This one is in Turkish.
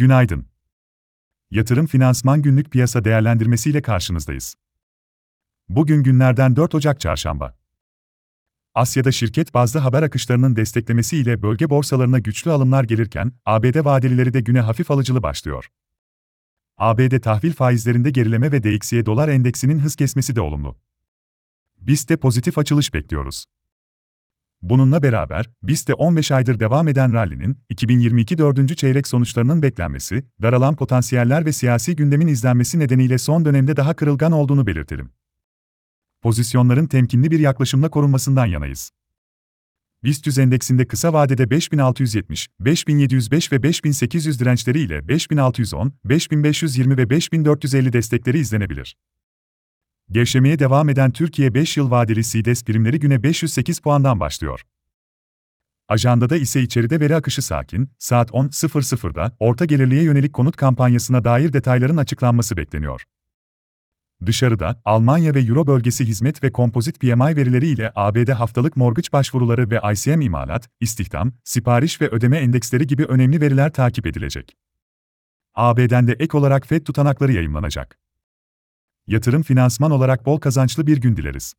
Günaydın. Yatırım Finansman Günlük Piyasa Değerlendirmesi ile karşınızdayız. Bugün günlerden 4 Ocak Çarşamba. Asya'da şirket bazlı haber akışlarının desteklemesiyle bölge borsalarına güçlü alımlar gelirken, ABD vadelileri de güne hafif alıcılı başlıyor. ABD tahvil faizlerinde gerileme ve DXY dolar endeksinin hız kesmesi de olumlu. Biz de pozitif açılış bekliyoruz. Bununla beraber, BIST'te 15 aydır devam eden rallinin, 2022 dördüncü çeyrek sonuçlarının beklenmesi, daralan potansiyeller ve siyasi gündemin izlenmesi nedeniyle son dönemde daha kırılgan olduğunu belirtelim. Pozisyonların temkinli bir yaklaşımla korunmasından yanayız. BIST endeksinde kısa vadede 5670, 5705 ve 5800 dirençleri ile 5610, 5520 ve 5450 destekleri izlenebilir. Gevşemeye devam eden Türkiye 5 yıl vadeli CDS primleri güne 508 puandan başlıyor. Ajandada ise içeride veri akışı sakin, saat 10.00'da orta gelirliğe yönelik konut kampanyasına dair detayların açıklanması bekleniyor. Dışarıda, Almanya ve Euro bölgesi hizmet ve kompozit PMI verileri ile ABD haftalık mortgage başvuruları ve ICM imalat, istihdam, sipariş ve ödeme endeksleri gibi önemli veriler takip edilecek. ABD'den de ek olarak FED tutanakları yayımlanacak. Yatırım finansman olarak bol kazançlı bir gün dileriz.